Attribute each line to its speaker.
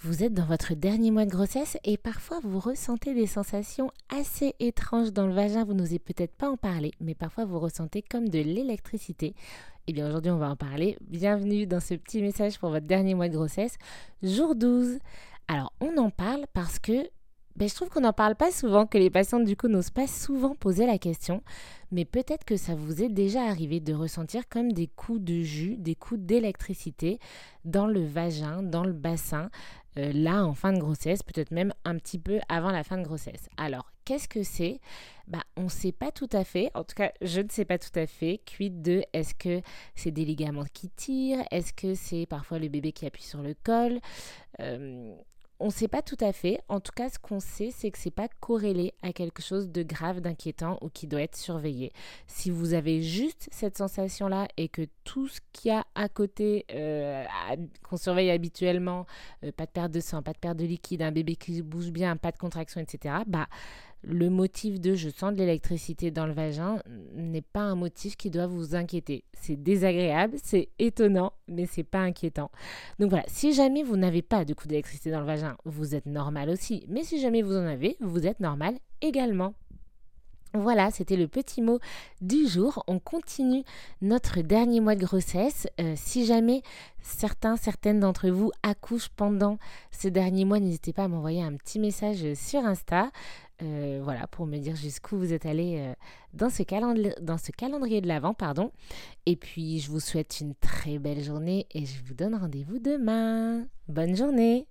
Speaker 1: Vous êtes dans votre dernier mois de grossesse et parfois vous ressentez des sensations assez étranges dans le vagin. Vous n'osez peut-être pas en parler, mais parfois vous ressentez comme de l'électricité. Eh bien aujourd'hui on va en parler. Bienvenue dans ce petit message pour votre dernier mois de grossesse, jour 12. Alors on en parle parce que ben, je trouve qu'on n'en parle pas souvent, que les patientes du coup n'osent pas souvent poser la question, mais peut-être que ça vous est déjà arrivé de ressentir comme des coups de jus, des coups d'électricité dans le vagin, dans le bassin, euh, là en fin de grossesse, peut-être même un petit peu avant la fin de grossesse. Alors, qu'est-ce que c'est? Bah, On ne sait pas tout à fait, en tout cas je ne sais pas tout à fait, quid de est-ce que c'est des ligaments qui tirent, est-ce que c'est parfois le bébé qui appuie sur le col? Euh, on ne sait pas tout à fait. En tout cas, ce qu'on sait, c'est que c'est pas corrélé à quelque chose de grave, d'inquiétant ou qui doit être surveillé. Si vous avez juste cette sensation-là et que tout ce qu'il y a à côté, euh, qu'on surveille habituellement, euh, pas de perte de sang, pas de perte de liquide, un bébé qui bouge bien, pas de contraction, etc., bah le motif de je sens de l'électricité dans le vagin n'est pas un motif qui doit vous inquiéter. C'est désagréable, c'est étonnant, mais c'est pas inquiétant. Donc voilà, si jamais vous n'avez pas de coup d'électricité dans le vagin, vous êtes normal aussi. Mais si jamais vous en avez, vous êtes normal également. Voilà, c'était le petit mot du jour. On continue notre dernier mois de grossesse. Euh, si jamais certains, certaines d'entre vous accouchent pendant ce dernier mois, n'hésitez pas à m'envoyer un petit message sur Insta. Euh, voilà, pour me dire jusqu'où vous êtes allé euh, dans, ce calendrier de l'Avent. pardon. Et puis, je vous souhaite une très belle journée et je vous donne rendez-vous demain. Bonne journée